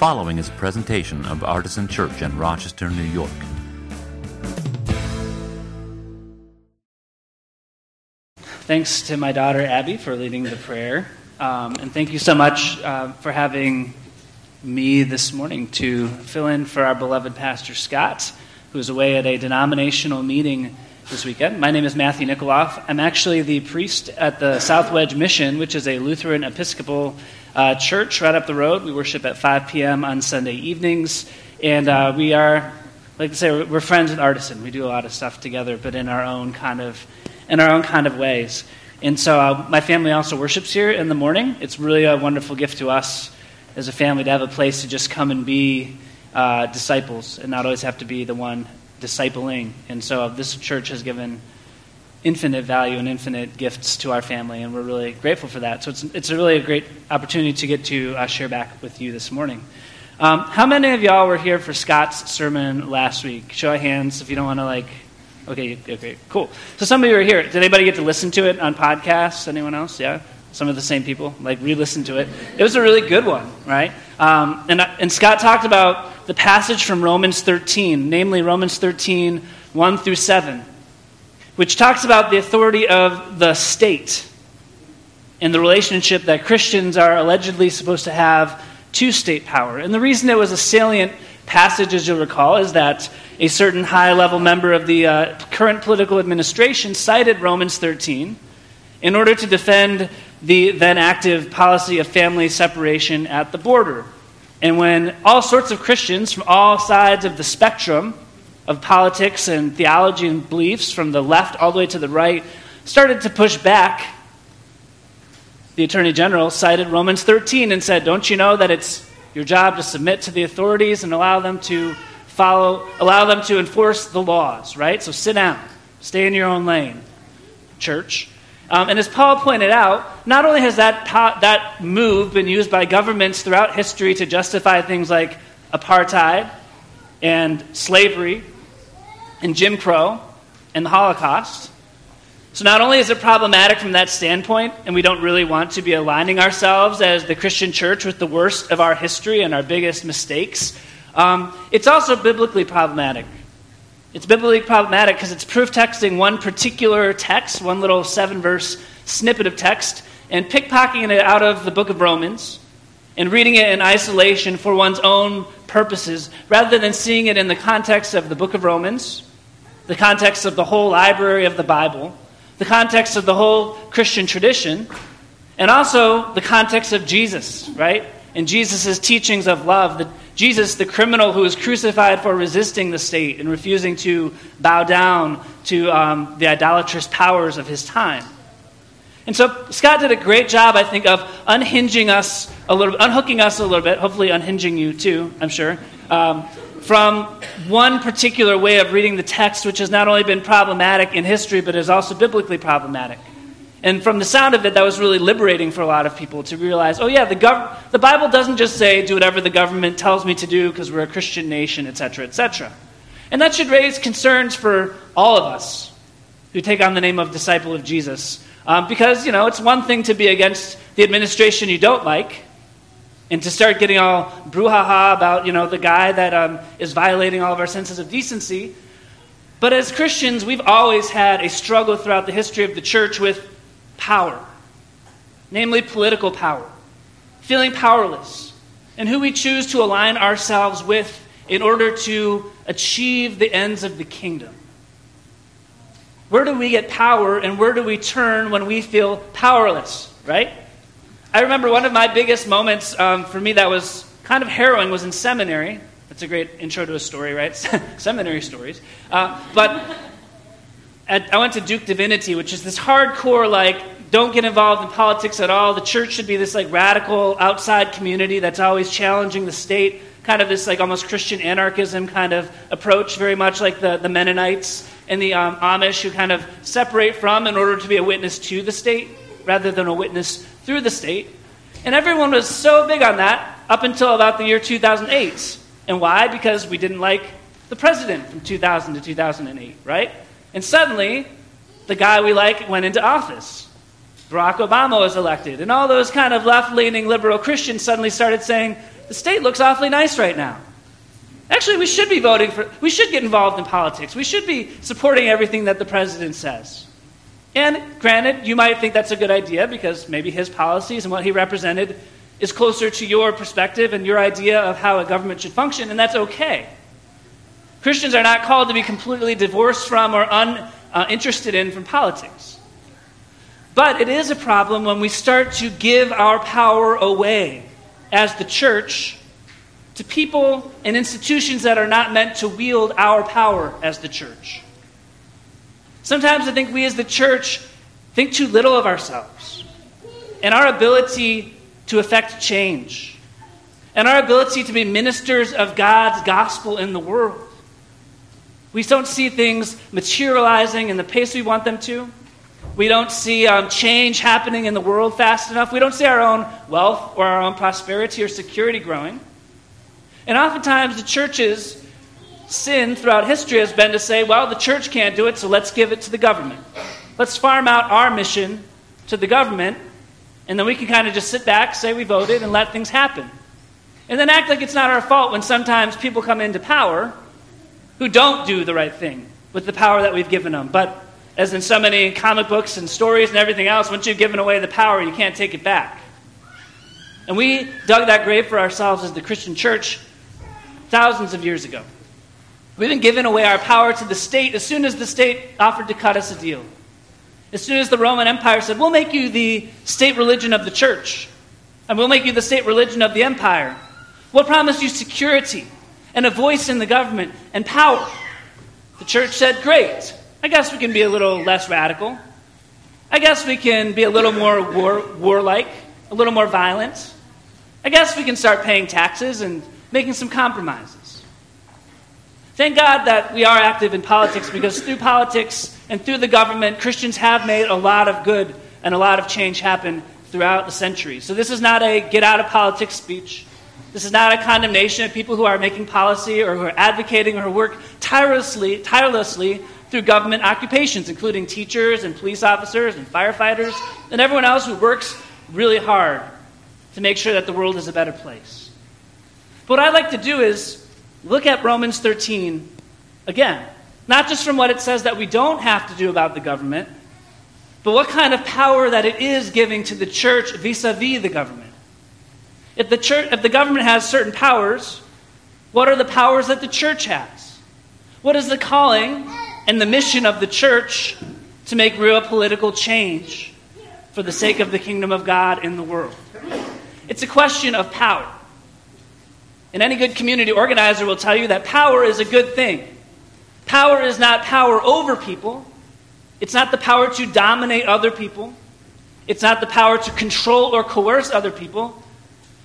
following is a presentation of Artisan Church in Rochester, New York. Thanks to my daughter Abby for leading the prayer. Um, and thank you so much uh, for having me this morning to fill in for our beloved Pastor Scott, who is away at a denominational meeting this weekend. My name is Matthew Nikoloff. I'm actually the priest at the South Wedge Mission, which is a Lutheran Episcopal uh, church right up the road. We worship at 5 p.m. on Sunday evenings. And uh, we are, like I say, we're friends with Artisan. We do a lot of stuff together, but in our own kind of, in our own kind of ways. And so uh, my family also worships here in the morning. It's really a wonderful gift to us as a family to have a place to just come and be uh, disciples and not always have to be the one discipling. And so this church has given infinite value and infinite gifts to our family, and we're really grateful for that. So it's, it's a really a great opportunity to get to uh, share back with you this morning. Um, how many of y'all were here for Scott's sermon last week? Show of hands if you don't want to like. Okay, okay, cool. So some of you are here. Did anybody get to listen to it on podcasts? Anyone else? Yeah, some of the same people like re-listen to it. It was a really good one, right? Um, and and Scott talked about the passage from Romans 13, namely Romans 13, 1 through 7, which talks about the authority of the state and the relationship that Christians are allegedly supposed to have to state power. And the reason it was a salient passage, as you'll recall, is that a certain high level member of the uh, current political administration cited Romans 13 in order to defend the then active policy of family separation at the border. And when all sorts of Christians from all sides of the spectrum of politics and theology and beliefs, from the left all the way to the right, started to push back, the Attorney General cited Romans 13 and said, Don't you know that it's your job to submit to the authorities and allow them to follow, allow them to enforce the laws, right? So sit down, stay in your own lane, church. Um, and as Paul pointed out, not only has that, that move been used by governments throughout history to justify things like apartheid and slavery and Jim Crow and the Holocaust. So, not only is it problematic from that standpoint, and we don't really want to be aligning ourselves as the Christian church with the worst of our history and our biggest mistakes, um, it's also biblically problematic. It's biblically problematic because it's proof texting one particular text, one little seven verse snippet of text, and pickpocketing it out of the book of Romans and reading it in isolation for one's own purposes, rather than seeing it in the context of the book of Romans, the context of the whole library of the Bible, the context of the whole Christian tradition, and also the context of Jesus, right? And Jesus' teachings of love, the, Jesus, the criminal who was crucified for resisting the state and refusing to bow down to um, the idolatrous powers of his time. And so Scott did a great job, I think, of unhinging us a little, unhooking us a little bit, hopefully unhinging you too, I'm sure, um, from one particular way of reading the text, which has not only been problematic in history, but is also biblically problematic. And from the sound of it, that was really liberating for a lot of people to realize, oh, yeah, the, gov- the Bible doesn't just say, do whatever the government tells me to do because we're a Christian nation, etc., etc. And that should raise concerns for all of us who take on the name of disciple of Jesus. Um, because, you know, it's one thing to be against the administration you don't like and to start getting all brouhaha about, you know, the guy that um, is violating all of our senses of decency. But as Christians, we've always had a struggle throughout the history of the church with power, namely political power, feeling powerless, and who we choose to align ourselves with in order to achieve the ends of the kingdom. Where do we get power and where do we turn when we feel powerless, right? I remember one of my biggest moments um, for me that was kind of harrowing was in seminary. That's a great intro to a story, right? seminary stories. Uh, but at, I went to Duke Divinity, which is this hardcore, like, don't get involved in politics at all. The church should be this, like, radical outside community that's always challenging the state. Kind of this, like, almost Christian anarchism kind of approach, very much like the, the Mennonites and the um, Amish, who kind of separate from in order to be a witness to the state rather than a witness through the state. And everyone was so big on that up until about the year 2008. And why? Because we didn't like the president from 2000 to 2008, right? And suddenly, the guy we like went into office. Barack Obama was elected. And all those kind of left leaning liberal Christians suddenly started saying, the state looks awfully nice right now. Actually, we should be voting for, we should get involved in politics. We should be supporting everything that the president says. And granted, you might think that's a good idea because maybe his policies and what he represented is closer to your perspective and your idea of how a government should function, and that's okay. Christians are not called to be completely divorced from or uninterested uh, in from politics. But it is a problem when we start to give our power away as the church to people and institutions that are not meant to wield our power as the church. Sometimes I think we as the church think too little of ourselves and our ability to effect change and our ability to be ministers of God's gospel in the world. We don't see things materializing in the pace we want them to. We don't see um, change happening in the world fast enough. We don't see our own wealth or our own prosperity or security growing. And oftentimes, the church's sin throughout history has been to say, well, the church can't do it, so let's give it to the government. Let's farm out our mission to the government, and then we can kind of just sit back, say we voted, and let things happen. And then act like it's not our fault when sometimes people come into power who don't do the right thing with the power that we've given them. But as in so many comic books and stories and everything else, once you've given away the power, you can't take it back. And we dug that grave for ourselves as the Christian church thousands of years ago. We've been given away our power to the state as soon as the state offered to cut us a deal. As soon as the Roman Empire said, We'll make you the state religion of the church, and we'll make you the state religion of the empire. We'll promise you security and a voice in the government and power. The church said, Great, I guess we can be a little less radical. I guess we can be a little more war, warlike, a little more violent. I guess we can start paying taxes and making some compromises. Thank God that we are active in politics because through politics and through the government, Christians have made a lot of good and a lot of change happen throughout the centuries. So this is not a get out of politics speech. This is not a condemnation of people who are making policy or who are advocating or who work tirelessly, tirelessly through government occupations, including teachers and police officers and firefighters and everyone else who works really hard to make sure that the world is a better place. But what I'd like to do is look at Romans 13 again, not just from what it says that we don't have to do about the government, but what kind of power that it is giving to the church vis a vis the government. If the, church, if the government has certain powers, what are the powers that the church has? What is the calling and the mission of the church to make real political change for the sake of the kingdom of God in the world? It's a question of power. And any good community organizer will tell you that power is a good thing. Power is not power over people, it's not the power to dominate other people, it's not the power to control or coerce other people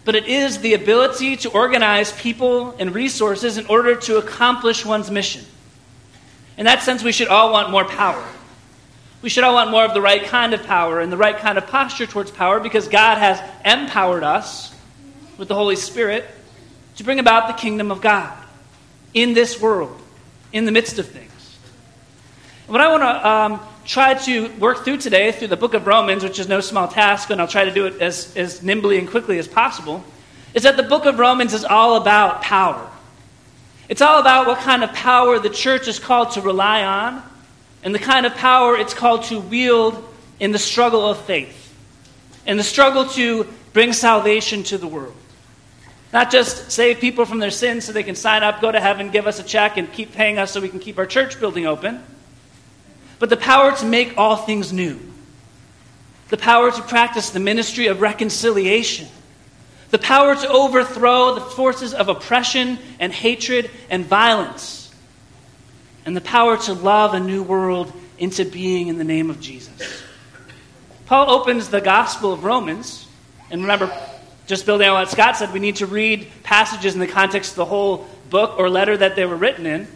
but it is the ability to organize people and resources in order to accomplish one's mission. In that sense, we should all want more power. We should all want more of the right kind of power and the right kind of posture towards power because God has empowered us with the Holy Spirit to bring about the kingdom of God in this world, in the midst of things. what I want to um, try to work through today through the book of Romans, which is no small task, and I'll try to do it as, as nimbly and quickly as possible, is that the book of Romans is all about power. It's all about what kind of power the church is called to rely on and the kind of power it's called to wield in the struggle of faith, in the struggle to bring salvation to the world. Not just save people from their sins so they can sign up, go to heaven, give us a check, and keep paying us so we can keep our church building open. But the power to make all things new, the power to practice the ministry of reconciliation, the power to overthrow the forces of oppression and hatred and violence, and the power to love a new world into being in the name of Jesus. Paul opens the Gospel of Romans, and remember, just building on what Scott said, we need to read passages in the context of the whole book or letter that they were written in.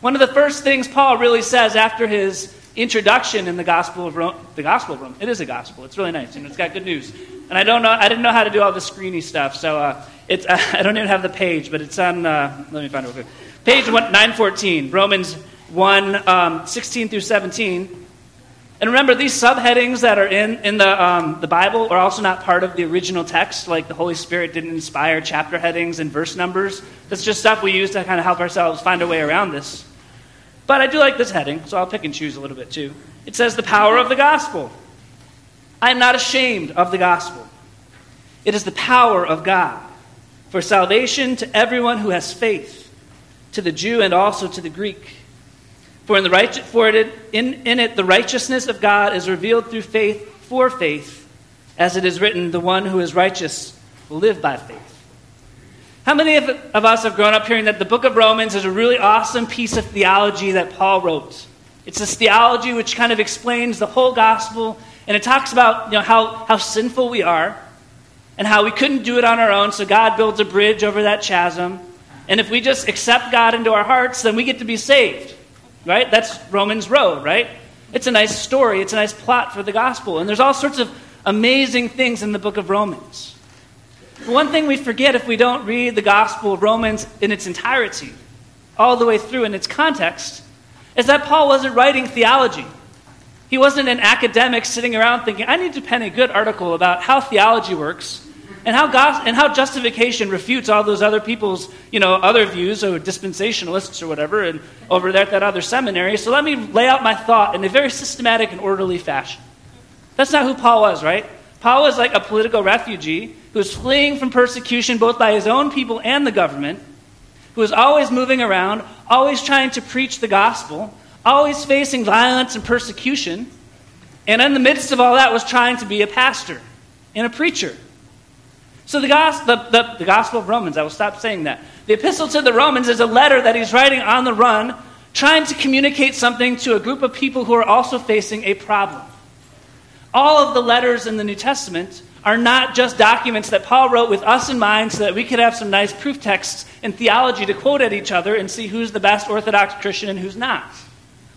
One of the first things Paul really says after his introduction in the Gospel of Rome, the Gospel of Rome, it is a gospel. It's really nice, and it's got good news. And I don't know, I didn't know how to do all the screeny stuff, so uh, it's, uh, I don't even have the page, but it's on, uh, let me find it real quick. Page 914, Romans 1, um, 16 through 17. And remember, these subheadings that are in, in the, um, the Bible are also not part of the original text, like the Holy Spirit didn't inspire chapter headings and verse numbers. That's just stuff we use to kind of help ourselves find a way around this. But I do like this heading, so I'll pick and choose a little bit too. It says, The power of the gospel. I am not ashamed of the gospel. It is the power of God for salvation to everyone who has faith, to the Jew and also to the Greek. For in, the right, for it, in, in it the righteousness of God is revealed through faith for faith, as it is written, the one who is righteous will live by faith. How many of, of us have grown up hearing that the book of Romans is a really awesome piece of theology that Paul wrote? It's this theology which kind of explains the whole gospel, and it talks about you know, how, how sinful we are and how we couldn't do it on our own, so God builds a bridge over that chasm. And if we just accept God into our hearts, then we get to be saved right? That's Romans Road, right? It's a nice story, it's a nice plot for the gospel. And there's all sorts of amazing things in the book of Romans. One thing we forget if we don't read the gospel of Romans in its entirety, all the way through in its context, is that Paul wasn't writing theology. He wasn't an academic sitting around thinking, I need to pen a good article about how theology works and how, God, and how justification refutes all those other people's, you know, other views, or dispensationalists or whatever, and over there at that other seminary. So let me lay out my thought in a very systematic and orderly fashion. That's not who Paul was, right? Paul was like a political refugee who was fleeing from persecution both by his own people and the government, who was always moving around, always trying to preach the gospel, always facing violence and persecution, and in the midst of all that was trying to be a pastor and a preacher. So the, gospel, the, the, the Gospel of Romans, I will stop saying that. The Epistle to the Romans is a letter that he's writing on the run, trying to communicate something to a group of people who are also facing a problem. All of the letters in the New Testament are not just documents that Paul wrote with us in mind so that we could have some nice proof texts and theology to quote at each other and see who's the best Orthodox Christian and who's not.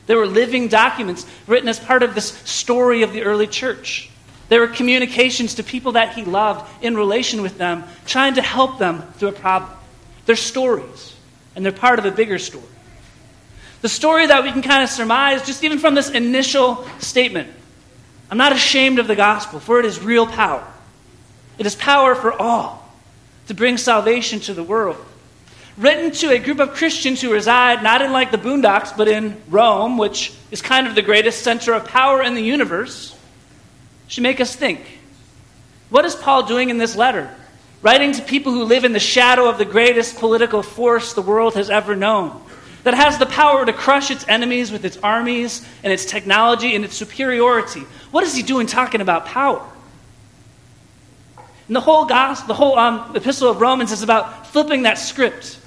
They were living documents written as part of this story of the early church. There were communications to people that he loved in relation with them, trying to help them through a problem. They're stories, and they're part of a bigger story. The story that we can kind of surmise just even from this initial statement I'm not ashamed of the gospel, for it is real power. It is power for all to bring salvation to the world. Written to a group of Christians who reside not in like the boondocks, but in Rome, which is kind of the greatest center of power in the universe should make us think. What is Paul doing in this letter? Writing to people who live in the shadow of the greatest political force the world has ever known, that has the power to crush its enemies with its armies and its technology and its superiority. What is he doing talking about power? And the whole gospel, the whole um, epistle of Romans is about flipping that script,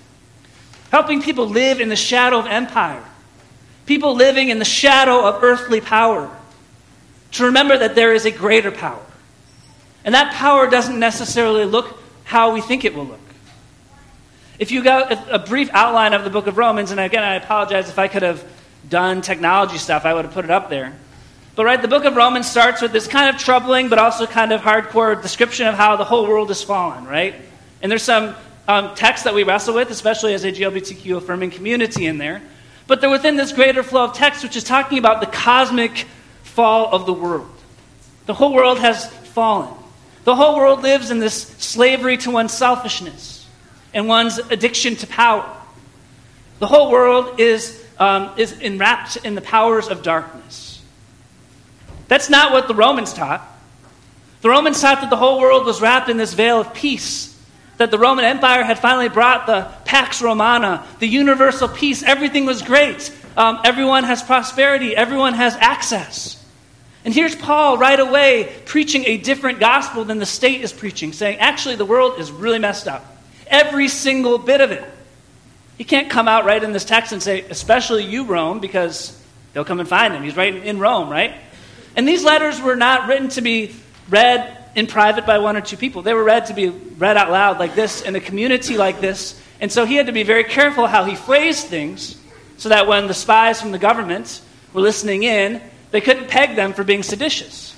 helping people live in the shadow of empire, people living in the shadow of earthly power to remember that there is a greater power. And that power doesn't necessarily look how we think it will look. If you got a brief outline of the book of Romans, and again, I apologize if I could have done technology stuff, I would have put it up there. But right, the book of Romans starts with this kind of troubling, but also kind of hardcore description of how the whole world has fallen, right? And there's some um, that we wrestle with, especially as a GLBTQ affirming community in there. But they're within this greater flow of text, which is talking about the cosmic fall of the world. The whole world has fallen. The whole world lives in this slavery to one's selfishness and one's addiction to power. The whole world is, um, is enwrapped in the powers of darkness. That's not what the Romans taught. The Romans taught that the whole world was wrapped in this veil of peace, that the Roman Empire had finally brought the Pax Romana, the universal peace. Everything was great. Um, everyone has prosperity, everyone has access. And here's Paul right away preaching a different gospel than the state is preaching, saying, actually, the world is really messed up. Every single bit of it. He can't come out right in this text and say, especially you, Rome, because they'll come and find him. He's right in Rome, right? And these letters were not written to be read in private by one or two people. They were read to be read out loud like this in a community like this. And so he had to be very careful how he phrased things so that when the spies from the government were listening in, they couldn't peg them for being seditious.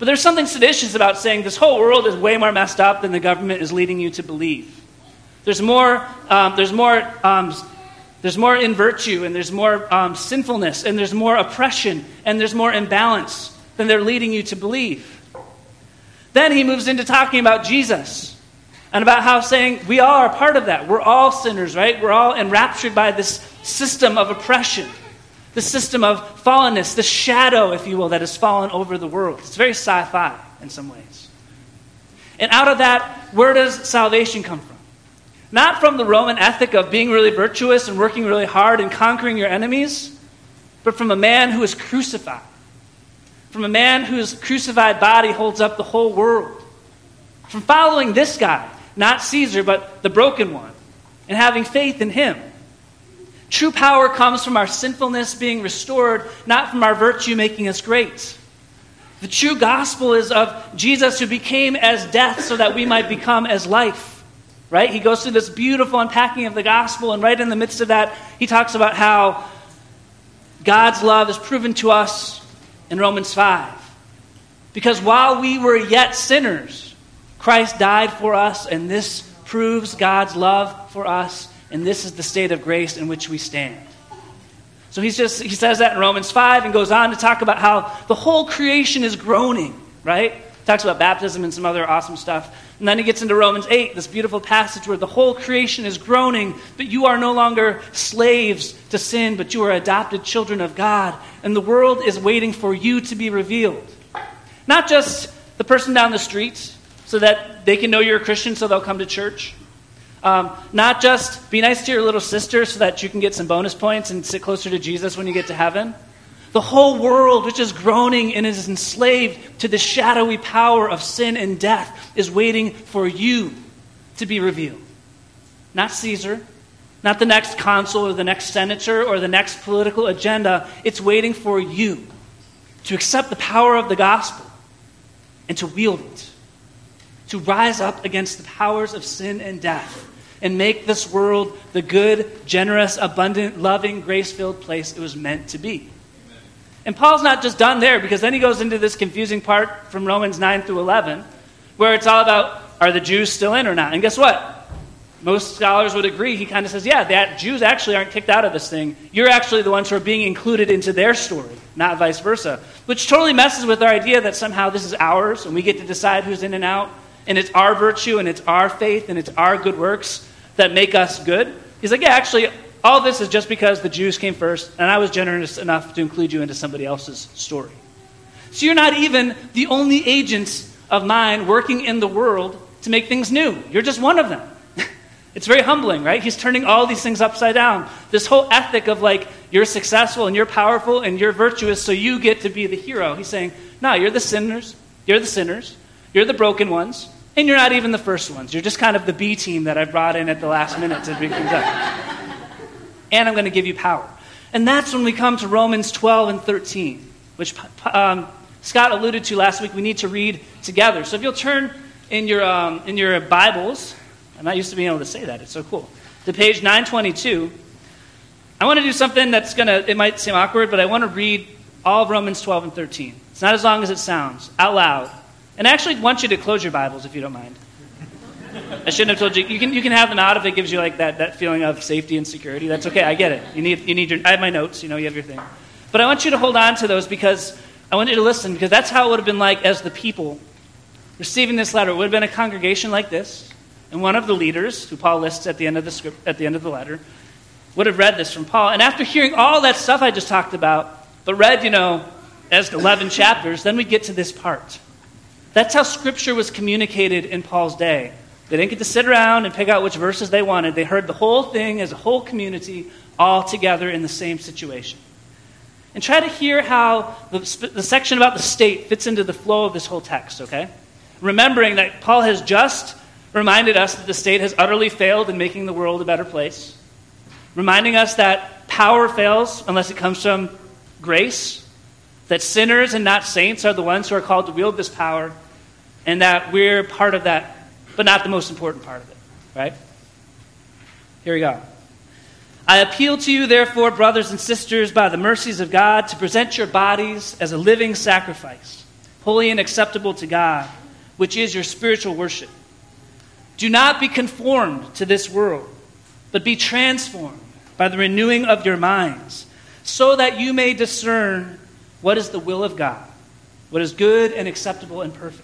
But there's something seditious about saying this whole world is way more messed up than the government is leading you to believe. There's more, um, there's more um, There's more in virtue, and there's more um, sinfulness, and there's more oppression, and there's more imbalance than they're leading you to believe. Then he moves into talking about Jesus and about how saying we all are part of that. We're all sinners, right? We're all enraptured by this system of oppression, the system of fallenness, the shadow, if you will, that has fallen over the world. It's very sci fi in some ways. And out of that, where does salvation come from? Not from the Roman ethic of being really virtuous and working really hard and conquering your enemies, but from a man who is crucified. From a man whose crucified body holds up the whole world. From following this guy, not Caesar, but the broken one, and having faith in him. True power comes from our sinfulness being restored, not from our virtue making us great. The true gospel is of Jesus who became as death so that we might become as life right? He goes through this beautiful unpacking of the gospel, and right in the midst of that, he talks about how God's love is proven to us in Romans 5. Because while we were yet sinners, Christ died for us, and this proves God's love for us, and this is the state of grace in which we stand. So he's just he says that in Romans 5 and goes on to talk about how the whole creation is groaning, right? Talks about baptism and some other awesome stuff. And then he gets into Romans 8, this beautiful passage where the whole creation is groaning, but you are no longer slaves to sin, but you are adopted children of God. And the world is waiting for you to be revealed. Not just the person down the street, so that they can know you're a Christian, so they'll come to church. Um, not just be nice to your little sister so that you can get some bonus points and sit closer to Jesus when you get to heaven. The whole world, which is groaning and is enslaved to the shadowy power of sin and death, is waiting for you to be revealed. Not Caesar, not the next consul or the next senator or the next political agenda. It's waiting for you to accept the power of the gospel and to wield it, to rise up against the powers of sin and death and make this world the good, generous, abundant, loving, grace filled place it was meant to be. And Paul's not just done there because then he goes into this confusing part from Romans 9 through 11 where it's all about are the Jews still in or not? And guess what? Most scholars would agree. He kind of says, yeah, that Jews actually aren't kicked out of this thing. You're actually the ones who are being included into their story, not vice versa. Which totally messes with our idea that somehow this is ours and we get to decide who's in and out. And it's our virtue and it's our faith and it's our good works that make us good. He's like, yeah, actually, all this is just because the Jews came first, and I was generous enough to include you into somebody else's story. So you're not even the only agents of mine working in the world to make things new. You're just one of them. it's very humbling, right? He's turning all these things upside down. This whole ethic of like, you're successful and you're powerful and you're virtuous, so you get to be the hero. He's saying, no, you're the sinners. You're the sinners. You're the broken ones. And you're not even the first ones. You're just kind of the B team that I brought in at the last minute to bring things up and I'm going to give you power. And that's when we come to Romans 12 and 13, which um, Scott alluded to last week. We need to read together. So if you'll turn in your, um, in your Bibles, I'm not used to being able to say that. It's so cool. To page 922, I want to do something that's going to, it might seem awkward, but I want to read all of Romans 12 and 13. It's not as long as it sounds, out loud. And I actually want you to close your Bibles if you don't mind. I shouldn't have told you. You can, you can have them out if it gives you like that, that feeling of safety and security. That's okay. I get it. You need, you need your, I have my notes. You know, you have your thing. But I want you to hold on to those because I want you to listen because that's how it would have been like as the people receiving this letter. It would have been a congregation like this. And one of the leaders, who Paul lists at the end of the script, at the end of the letter, would have read this from Paul. And after hearing all that stuff I just talked about, but read, you know, as 11 chapters, then we get to this part. That's how Scripture was communicated in Paul's day. They didn't get to sit around and pick out which verses they wanted. They heard the whole thing as a whole community all together in the same situation. And try to hear how the, the section about the state fits into the flow of this whole text, okay? Remembering that Paul has just reminded us that the state has utterly failed in making the world a better place. Reminding us that power fails unless it comes from grace. That sinners and not saints are the ones who are called to wield this power. And that we're part of that but not the most important part of it, right? Here we go. I appeal to you, therefore, brothers and sisters, by the mercies of God, to present your bodies as a living sacrifice, holy and acceptable to God, which is your spiritual worship. Do not be conformed to this world, but be transformed by the renewing of your minds, so that you may discern what is the will of God, what is good and acceptable and perfect.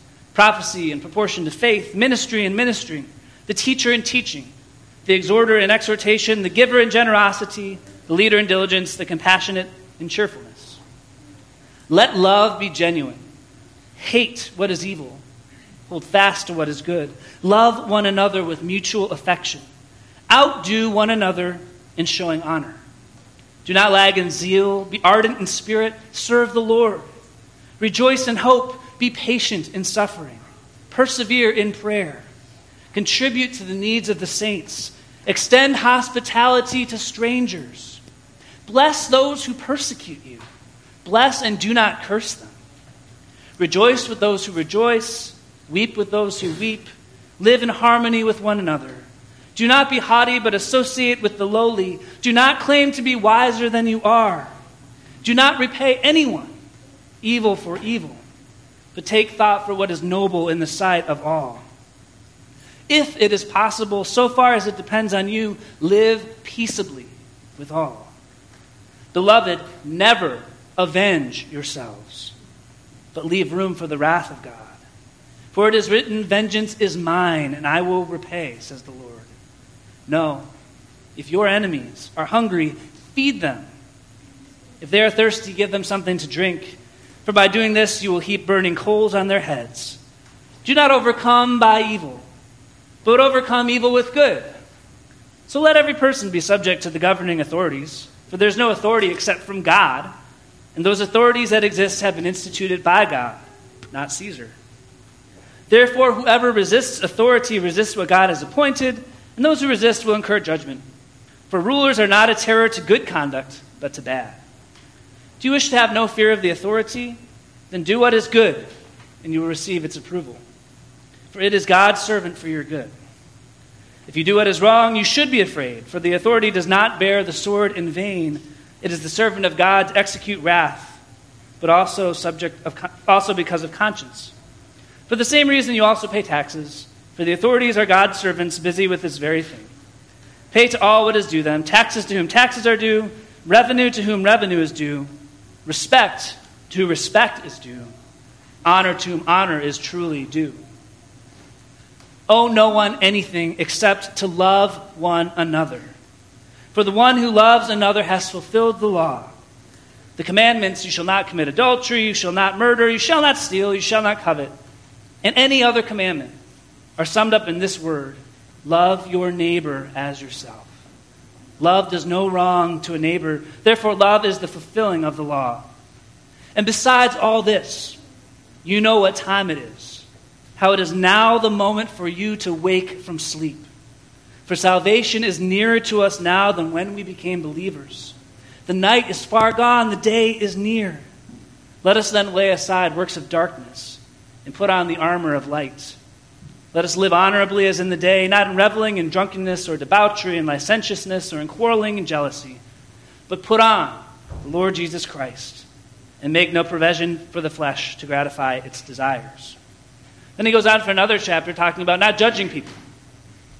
prophecy in proportion to faith, ministry in ministry, the teacher in teaching, the exhorter in exhortation, the giver in generosity, the leader in diligence, the compassionate in cheerfulness. Let love be genuine. Hate what is evil. Hold fast to what is good. Love one another with mutual affection. Outdo one another in showing honor. Do not lag in zeal. Be ardent in spirit. Serve the Lord. Rejoice in hope. Be patient in suffering. Persevere in prayer. Contribute to the needs of the saints. Extend hospitality to strangers. Bless those who persecute you. Bless and do not curse them. Rejoice with those who rejoice, weep with those who weep, live in harmony with one another. Do not be haughty, but associate with the lowly. Do not claim to be wiser than you are. Do not repay anyone evil for evil, but take thought for what is noble in the sight of all. If it is possible, so far as it depends on you, live peaceably with all. Beloved, never avenge yourselves but leave room for the wrath of God. For it is written, Vengeance is mine, and I will repay, says the Lord. No, if your enemies are hungry, feed them. If they are thirsty, give them something to drink. For by doing this, you will heap burning coals on their heads. Do not overcome by evil, but overcome evil with good. So let every person be subject to the governing authorities, for there is no authority except from God and those authorities that exist have been instituted by God, not Caesar. Therefore, whoever resists authority resists what God has appointed, and those who resist will incur judgment. For rulers are not a terror to good conduct, but to bad. Do you wish to have no fear of the authority? Then do what is good, and you will receive its approval. For it is God's servant for your good. If you do what is wrong, you should be afraid, for the authority does not bear the sword in vain it is the servant of God to execute wrath, but also subject of, also because of conscience. For the same reason, you also pay taxes, for the authorities are God's servants busy with this very thing. Pay to all what is due them taxes to whom taxes are due, revenue to whom revenue is due, respect to respect is due, honor to honor is truly due. Owe no one anything except to love one another. For the one who loves another has fulfilled the law. The commandments you shall not commit adultery, you shall not murder, you shall not steal, you shall not covet, and any other commandment are summed up in this word love your neighbor as yourself. Love does no wrong to a neighbor, therefore, love is the fulfilling of the law. And besides all this, you know what time it is, how it is now the moment for you to wake from sleep. For salvation is nearer to us now than when we became believers. The night is far gone, the day is near. Let us then lay aside works of darkness and put on the armor of light. Let us live honorably as in the day, not in reveling and drunkenness or debauchery and licentiousness or in quarreling and jealousy, but put on the Lord Jesus Christ and make no provision for the flesh to gratify its desires. Then he goes on for another chapter talking about not judging people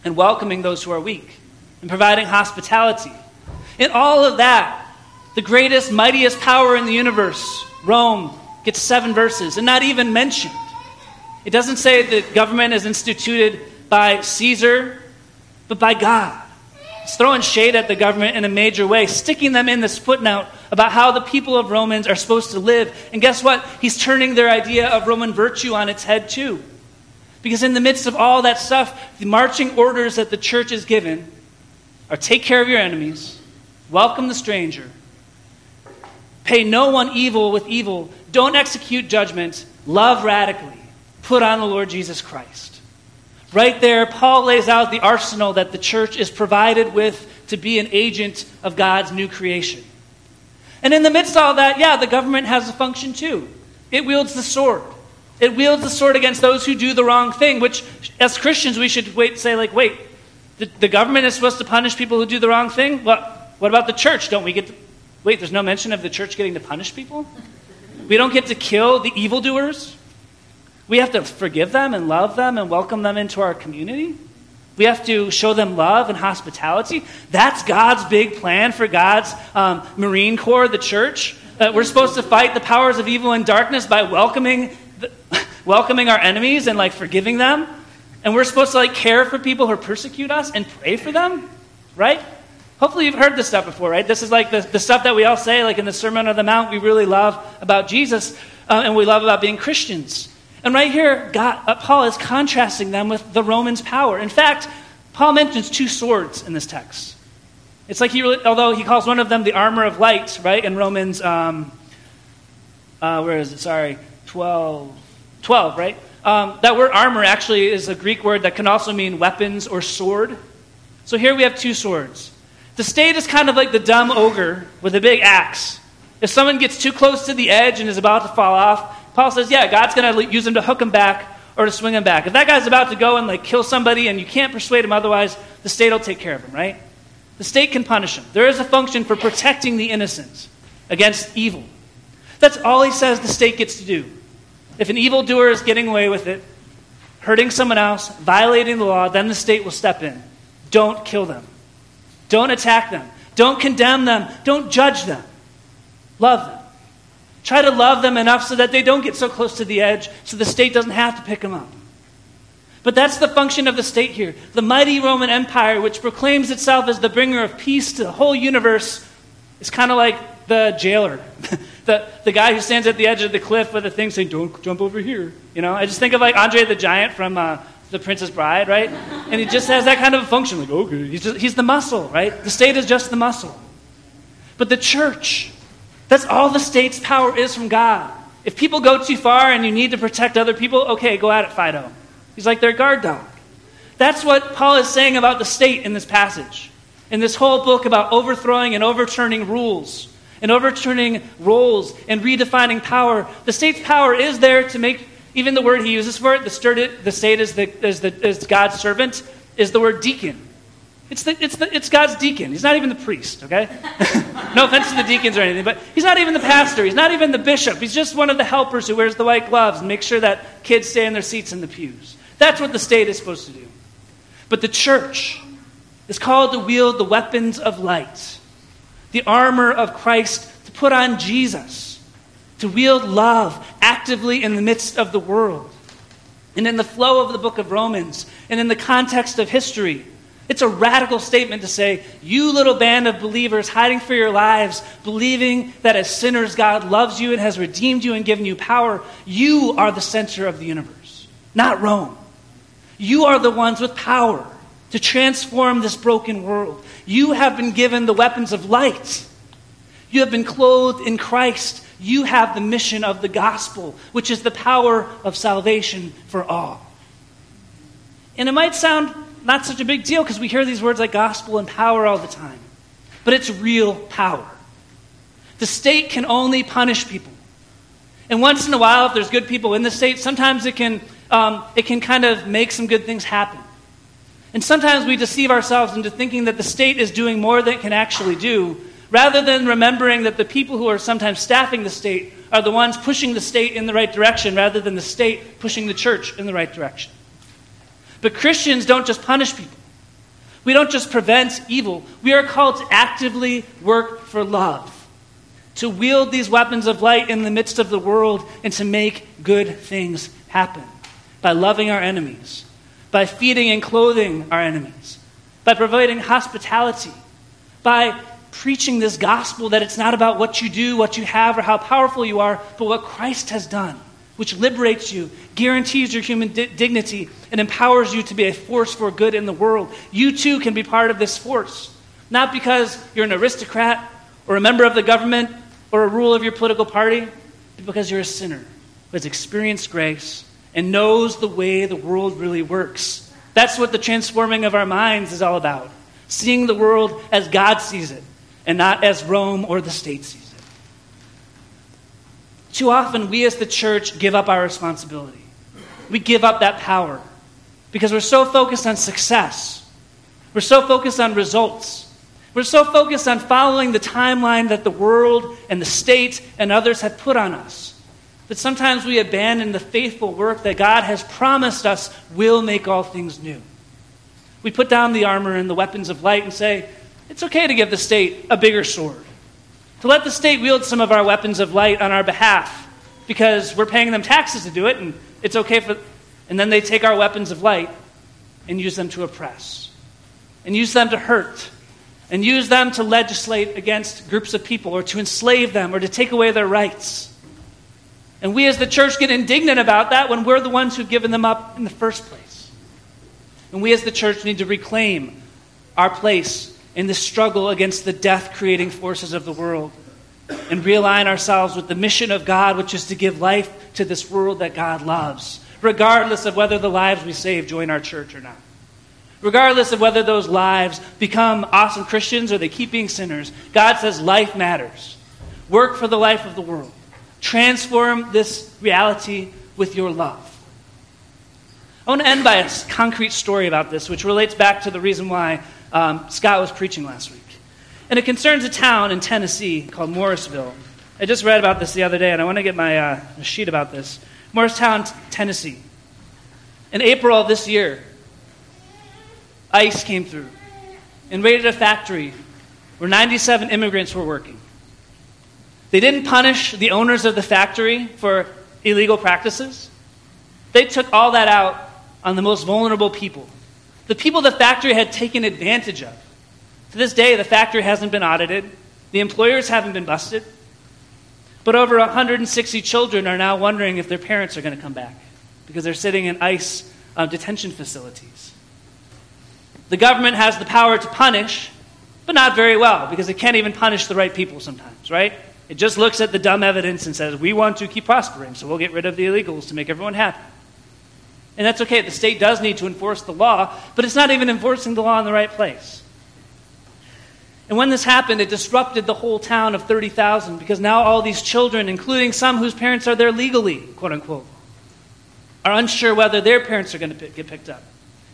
and welcoming those who are weak and providing hospitality. In all of that, the greatest, mightiest power in the universe, Rome, gets seven verses and not even mentioned. It doesn't say that government is instituted by Caesar, but by God. It's throwing shade at the government in a major way, sticking them in this footnote about how the people of Romans are supposed to live. And guess what? He's turning their idea of Roman virtue on its head, too. Because in the midst of all that stuff, the marching orders that the church is given are take care of your enemies, welcome the stranger, pay no one evil with evil, don't execute judgment, love radically, put on the Lord Jesus Christ. Right there, Paul lays out the arsenal that the church is provided with to be an agent of God's new creation. And in the midst of all that, yeah, the government has a function too. It wields the sword. It wields the sword against those who do the wrong thing, which, as Christians, we should wait, say, like, wait, the, the government is supposed to punish people who do the wrong thing? What, what about the church? Don't we get to, wait, there's no mention of the church getting to punish people? We don't get to kill the evildoers? We have to forgive them and love them and welcome them into our community? We have to show them love and hospitality. That's God's big plan for God's um, Marine Corps, the church. That we're supposed to fight the powers of evil and darkness by welcoming, the, welcoming our enemies and like forgiving them. And we're supposed to like care for people who persecute us and pray for them, right? Hopefully you've heard this stuff before, right? This is like the, the stuff that we all say, like in the Sermon on the Mount, we really love about Jesus uh, and we love about being Christians. And right here, God, uh, Paul is contrasting them with the Romans' power. In fact, Paul mentions two swords in this text. It's like he, really, although he calls one of them the armor of light, right? In Romans, um, uh, where is it? Sorry, 12. 12, right? Um, that word armor actually is a Greek word that can also mean weapons or sword. So here we have two swords. The state is kind of like the dumb ogre with a big axe. If someone gets too close to the edge and is about to fall off, Paul says, yeah, God's going to use him to hook him back or to swing him back. If that guy's about to go and like kill somebody and you can't persuade him otherwise, the state will take care of him, right? The state can punish him. There is a function for protecting the innocent against evil. That's all he says the state gets to do. If an evildoer is getting away with it, hurting someone else, violating the law, then the state will step in. Don't kill them. Don't attack them. Don't condemn them. Don't judge them. Love them. Try to love them enough so that they don't get so close to the edge so the state doesn't have to pick them up. But that's the function of the state here. The mighty Roman Empire, which proclaims itself as the bringer of peace to the whole universe, is kind of like the jailer. the, the guy who stands at the edge of the cliff with a thing saying, Don't jump over here. You know, I just think of like Andre the Giant from uh, The Princess Bride, right? And he just has that kind of a function. Like, okay, he's, just, he's the muscle, right? The state is just the muscle. But the church, that's all the state's power is from God. If people go too far and you need to protect other people, okay, go at it, Fido. He's like their guard dog. That's what Paul is saying about the state in this passage. In this whole book about overthrowing and overturning rules and overturning roles and redefining power. The state's power is there to make, even the word he uses for it, the, state, is, the, is, the, is God's servant, is the word deacon. It's, the, it's, the, it's God's deacon. He's not even the priest, okay? no offense to the deacons or anything, but he's not even the pastor. He's not even the bishop. He's just one of the helpers who wears the white gloves and makes sure that kids stay in their seats in the pews. That's what the state is supposed to do. But the church is called to wield the weapons of light, the armor of Christ, to put on Jesus, to wield love actively in the midst of the world. And in the flow of the book of Romans, and in the context of history, it's a radical statement to say, you little band of believers hiding for your lives, believing that as sinners God loves you and has redeemed you and given you power, you are the center of the universe, not Rome. You are the ones with power to transform this broken world. You have been given the weapons of light. You have been clothed in Christ. You have the mission of the gospel, which is the power of salvation for all. And it might sound not such a big deal because we hear these words like gospel and power all the time, but it's real power. The state can only punish people. And once in a while, if there's good people in the state, sometimes it can um, it can kind of make some good things happen. And sometimes we deceive ourselves into thinking that the state is doing more than it can actually do, rather than remembering that the people who are sometimes staffing the state are the ones pushing the state in the right direction, rather than the state pushing the church in the right direction. But Christians don't just punish people. We don't just prevent evil. We are called to actively work for love, to wield these weapons of light in the midst of the world, and to make good things happen by loving our enemies, by feeding and clothing our enemies, by providing hospitality, by preaching this gospel that it's not about what you do, what you have, or how powerful you are, but what Christ has done, which liberates you, guarantees your human di- dignity, and empowers you to be a force for good in the world. You too can be part of this force, not because you're an aristocrat or a member of the government or a ruler of your political party, but because you're a sinner who has experienced grace and knows the way the world really works. That's what the transforming of our minds is all about. seeing the world as God sees it and not as Rome or the state sees it. Too often, we as the church give up our responsibility. We give up that power because we're so focused on success. We're so focused on results. We're so focused on following the timeline that the world and the state and others have put on us that sometimes we abandon the faithful work that God has promised us will make all things new. We put down the armor and the weapons of light and say, it's okay to give the state a bigger sword, to let the state wield some of our weapons of light on our behalf because we're paying them taxes to do it and it's okay for. And then they take our weapons of light and use them to oppress, and use them to hurt, and use them to legislate against groups of people or to enslave them or to take away their rights. And we as the church get indignant about that when we're the ones who've given them up in the first place. And we as the church need to reclaim our place in the struggle against the death creating forces of the world and realign ourselves with the mission of God, which is to give life to this world that God loves, regardless of whether the lives we save join our church or not. Regardless of whether those lives become awesome Christians or they keep being sinners, God says life matters. Work for the life of the world. Transform this reality with your love. I want to end by a concrete story about this, which relates back to the reason why um, Scott was preaching last week. And it concerns a town in Tennessee called Morrisville. I just read about this the other day, and I want to get my uh, sheet about this. Morristown, Tennessee. In April of this year, ICE came through and raided a factory where 97 immigrants were working. They didn't punish the owners of the factory for illegal practices. They took all that out on the most vulnerable people, the people the factory had taken advantage of. To this day, the factory hasn't been audited, the employers haven't been busted. But over 160 children are now wondering if their parents are going to come back because they're sitting in ICE uh, detention facilities. The government has the power to punish, but not very well because it can't even punish the right people sometimes, right? It just looks at the dumb evidence and says, we want to keep prospering, so we'll get rid of the illegals to make everyone happy. And that's okay. The state does need to enforce the law, but it's not even enforcing the law in the right place. And when this happened, it disrupted the whole town of 30,000 because now all these children, including some whose parents are there legally, quote unquote, are unsure whether their parents are going to get picked up.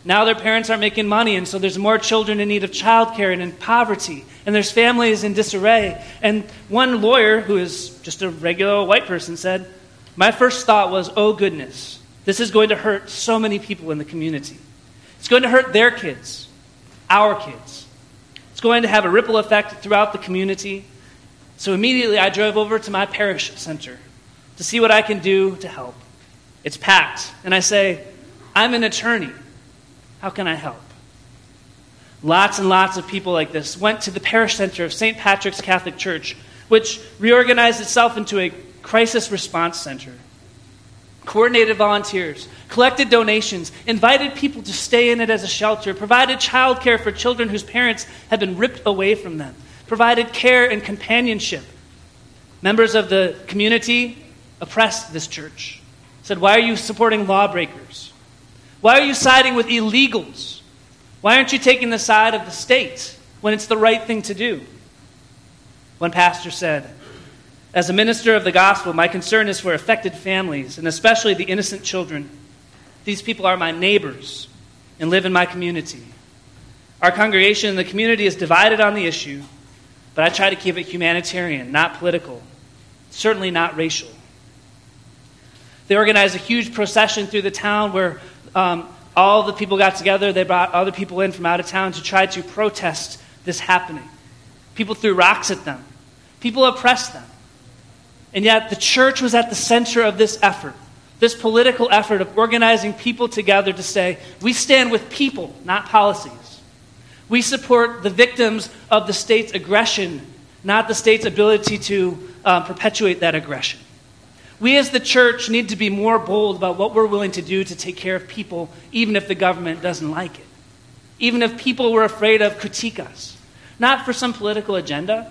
Now their parents aren't making money, and so there's more children in need of childcare and in poverty, and there's families in disarray. And one lawyer, who is just a regular white person, said, My first thought was, oh goodness, this is going to hurt so many people in the community. It's going to hurt their kids, our kids. It's going to have a ripple effect throughout the community. So immediately I drove over to my parish center to see what I can do to help. It's packed, and I say, I'm an attorney. How can I help? Lots and lots of people like this went to the parish center of St. Patrick's Catholic Church, which reorganized itself into a crisis response center. Coordinated volunteers, collected donations, invited people to stay in it as a shelter, provided childcare for children whose parents had been ripped away from them, provided care and companionship. Members of the community oppressed this church, said, Why are you supporting lawbreakers? Why are you siding with illegals? Why aren't you taking the side of the state when it's the right thing to do? One pastor said, As a minister of the gospel, my concern is for affected families, and especially the innocent children. These people are my neighbors and live in my community. Our congregation and the community is divided on the issue, but I try to keep it humanitarian, not political, certainly not racial. They organized a huge procession through the town where um, all the people got together. They brought other people in from out of town to try to protest this happening. People threw rocks at them, people oppressed them. And yet, the church was at the center of this effort, this political effort of organizing people together to say, we stand with people, not policies. We support the victims of the state's aggression, not the state's ability to uh, perpetuate that aggression. We as the church need to be more bold about what we're willing to do to take care of people, even if the government doesn't like it. Even if people were afraid of critique us. Not for some political agenda,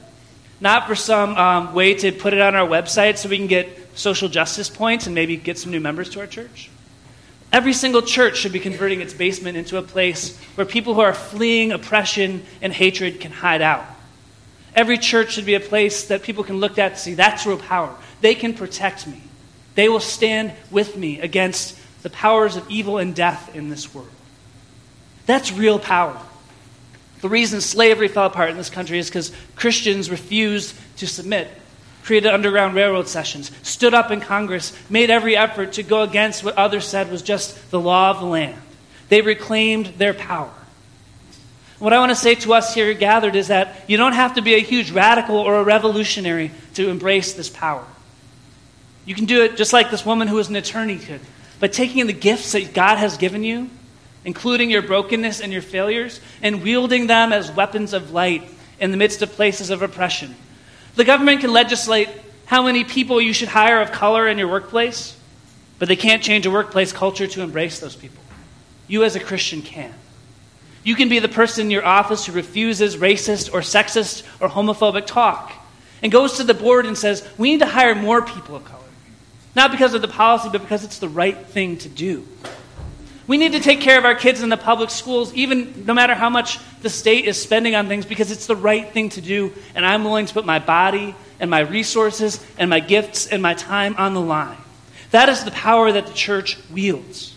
not for some um, way to put it on our website so we can get social justice points and maybe get some new members to our church, Every single church should be converting its basement into a place where people who are fleeing oppression and hatred can hide out. Every church should be a place that people can look at and see that's real power. They can protect me. They will stand with me against the powers of evil and death in this world. That's real power. The reason slavery fell apart in this country is because Christians refused to submit, created underground railroad sessions, stood up in Congress, made every effort to go against what others said was just the law of the land. They reclaimed their power. What I want to say to us here gathered is that you don't have to be a huge radical or a revolutionary to embrace this power. You can do it just like this woman who was an attorney could, by taking in the gifts that God has given you including your brokenness and your failures, and wielding them as weapons of light in the midst of places of oppression. The government can legislate how many people you should hire of color in your workplace, but they can't change a workplace culture to embrace those people. You, as a Christian, can. You can be the person in your office who refuses racist or sexist or homophobic talk and goes to the board and says, We need to hire more people of color. Not because of the policy, but because it's the right thing to do. We need to take care of our kids in the public schools, even no matter how much the state is spending on things, because it's the right thing to do. And I'm willing to put my body and my resources and my gifts and my time on the line. That is the power that the church wields.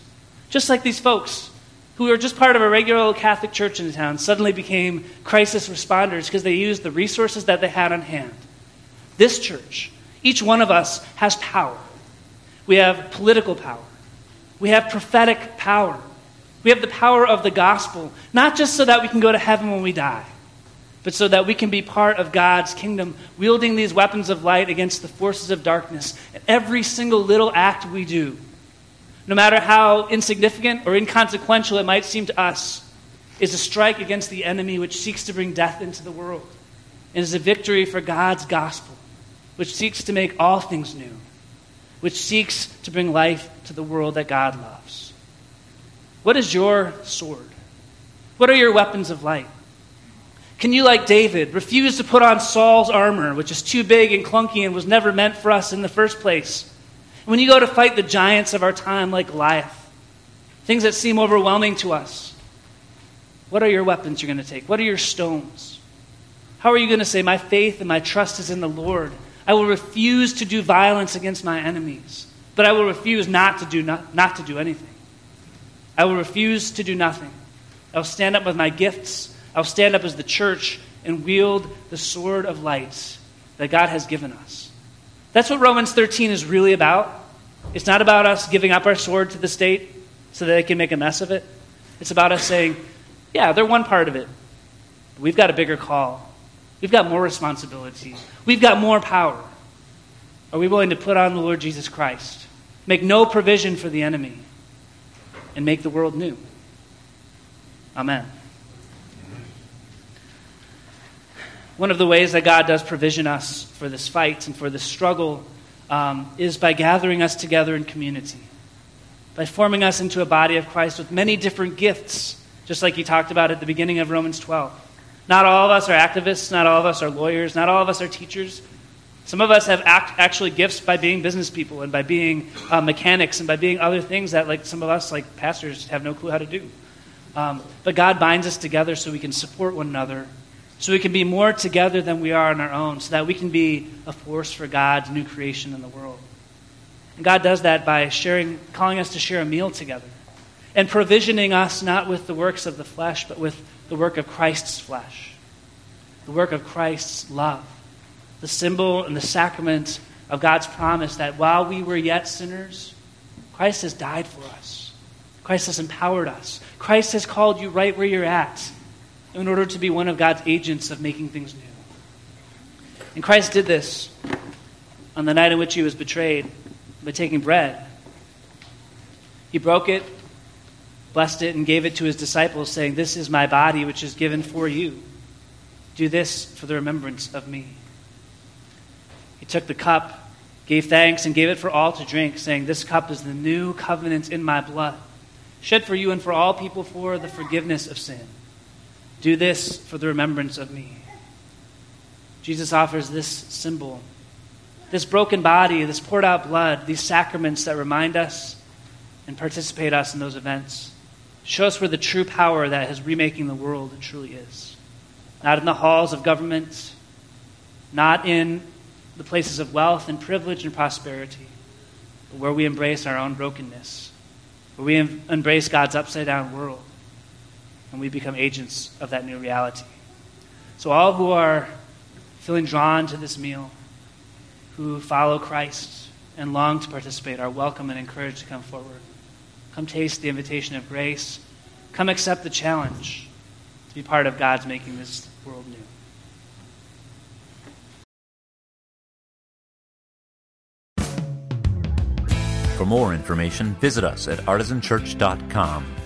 Just like these folks who are just part of a regular Catholic church in the town suddenly became crisis responders because they used the resources that they had on hand. This church, each one of us has power. We have political power. We have prophetic power. We have the power of the gospel, not just so that we can go to heaven when we die, but so that we can be part of God's kingdom, wielding these weapons of light against the forces of darkness. And every single little act we do, no matter how insignificant or inconsequential it might seem to us, is a strike against the enemy which seeks to bring death into the world. and is a victory for God's gospel, which seeks to make all things new which seeks to bring life to the world that God loves. What is your sword? What are your weapons of light? Can you, like David, refuse to put on Saul's armor, which is too big and clunky and was never meant for us in the first place? When you go to fight the giants of our time, like Goliath, things that seem overwhelming to us, what are your weapons you're going to take? What are your stones? How are you going to say, My faith and my trust is in the Lord? I will refuse to do violence against my enemies, but I will refuse not to do, not, not to do anything. I will refuse to do nothing. I'll stand up with my gifts. I'll stand up as the church and wield the sword of light that God has given us. That's what Romans 13 is really about. It's not about us giving up our sword to the state so that they can make a mess of it. It's about us saying, yeah, they're one part of it. We've got a bigger call. We've got more responsibility. We've got more power. Are we willing to put on the Lord Jesus Christ, make no provision for the enemy, and make the world new? Amen. One of the ways that God does provision us for this fight and for this struggle um, is by gathering us together in community, by forming us into a body of Christ with many different gifts, just like he talked about at the beginning of Romans 12. Not all of us are activists. Not all of us are lawyers. Not all of us are teachers. Some of us have act, actually gifts by being business people and by being uh, mechanics and by being other things that, like some of us, like pastors, have no clue how to do. Um, but God binds us together so we can support one another, so we can be more together than we are on our own, so that we can be a force for God's new creation in the world. And God does that by sharing, calling us to share a meal together and provisioning us not with the works of the flesh, but with the work of Christ's flesh, the work of Christ's love, the symbol and the sacrament of God's promise that while we were yet sinners, Christ has died for us. Christ has empowered us. Christ has called you right where you're at in order to be one of God's agents of making things new. And Christ did this on the night in which he was betrayed by taking bread. He broke it blessed it, and gave it to his disciples, saying, This is my body, which is given for you. Do this for the remembrance of me. He took the cup, gave thanks, and gave it for all to drink, saying, This cup is the new covenant in my blood, shed for you and for all people for the forgiveness of sin. Do this for the remembrance of me. Jesus offers this symbol, this broken body, this poured out blood, these sacraments that remind us and participate us in those events. Show us where the true power that is remaking the world truly is. Not in the halls of government, not in the places of wealth and privilege and prosperity, but where we embrace our own brokenness, where we em- embrace God's upside down world, and we become agents of that new reality. So, all who are feeling drawn to this meal, who follow Christ and long to participate, are welcome and encouraged to come forward. Come taste the invitation of grace. Come accept the challenge to be part of God's making this world new. For more information, visit us at artisanchurch.com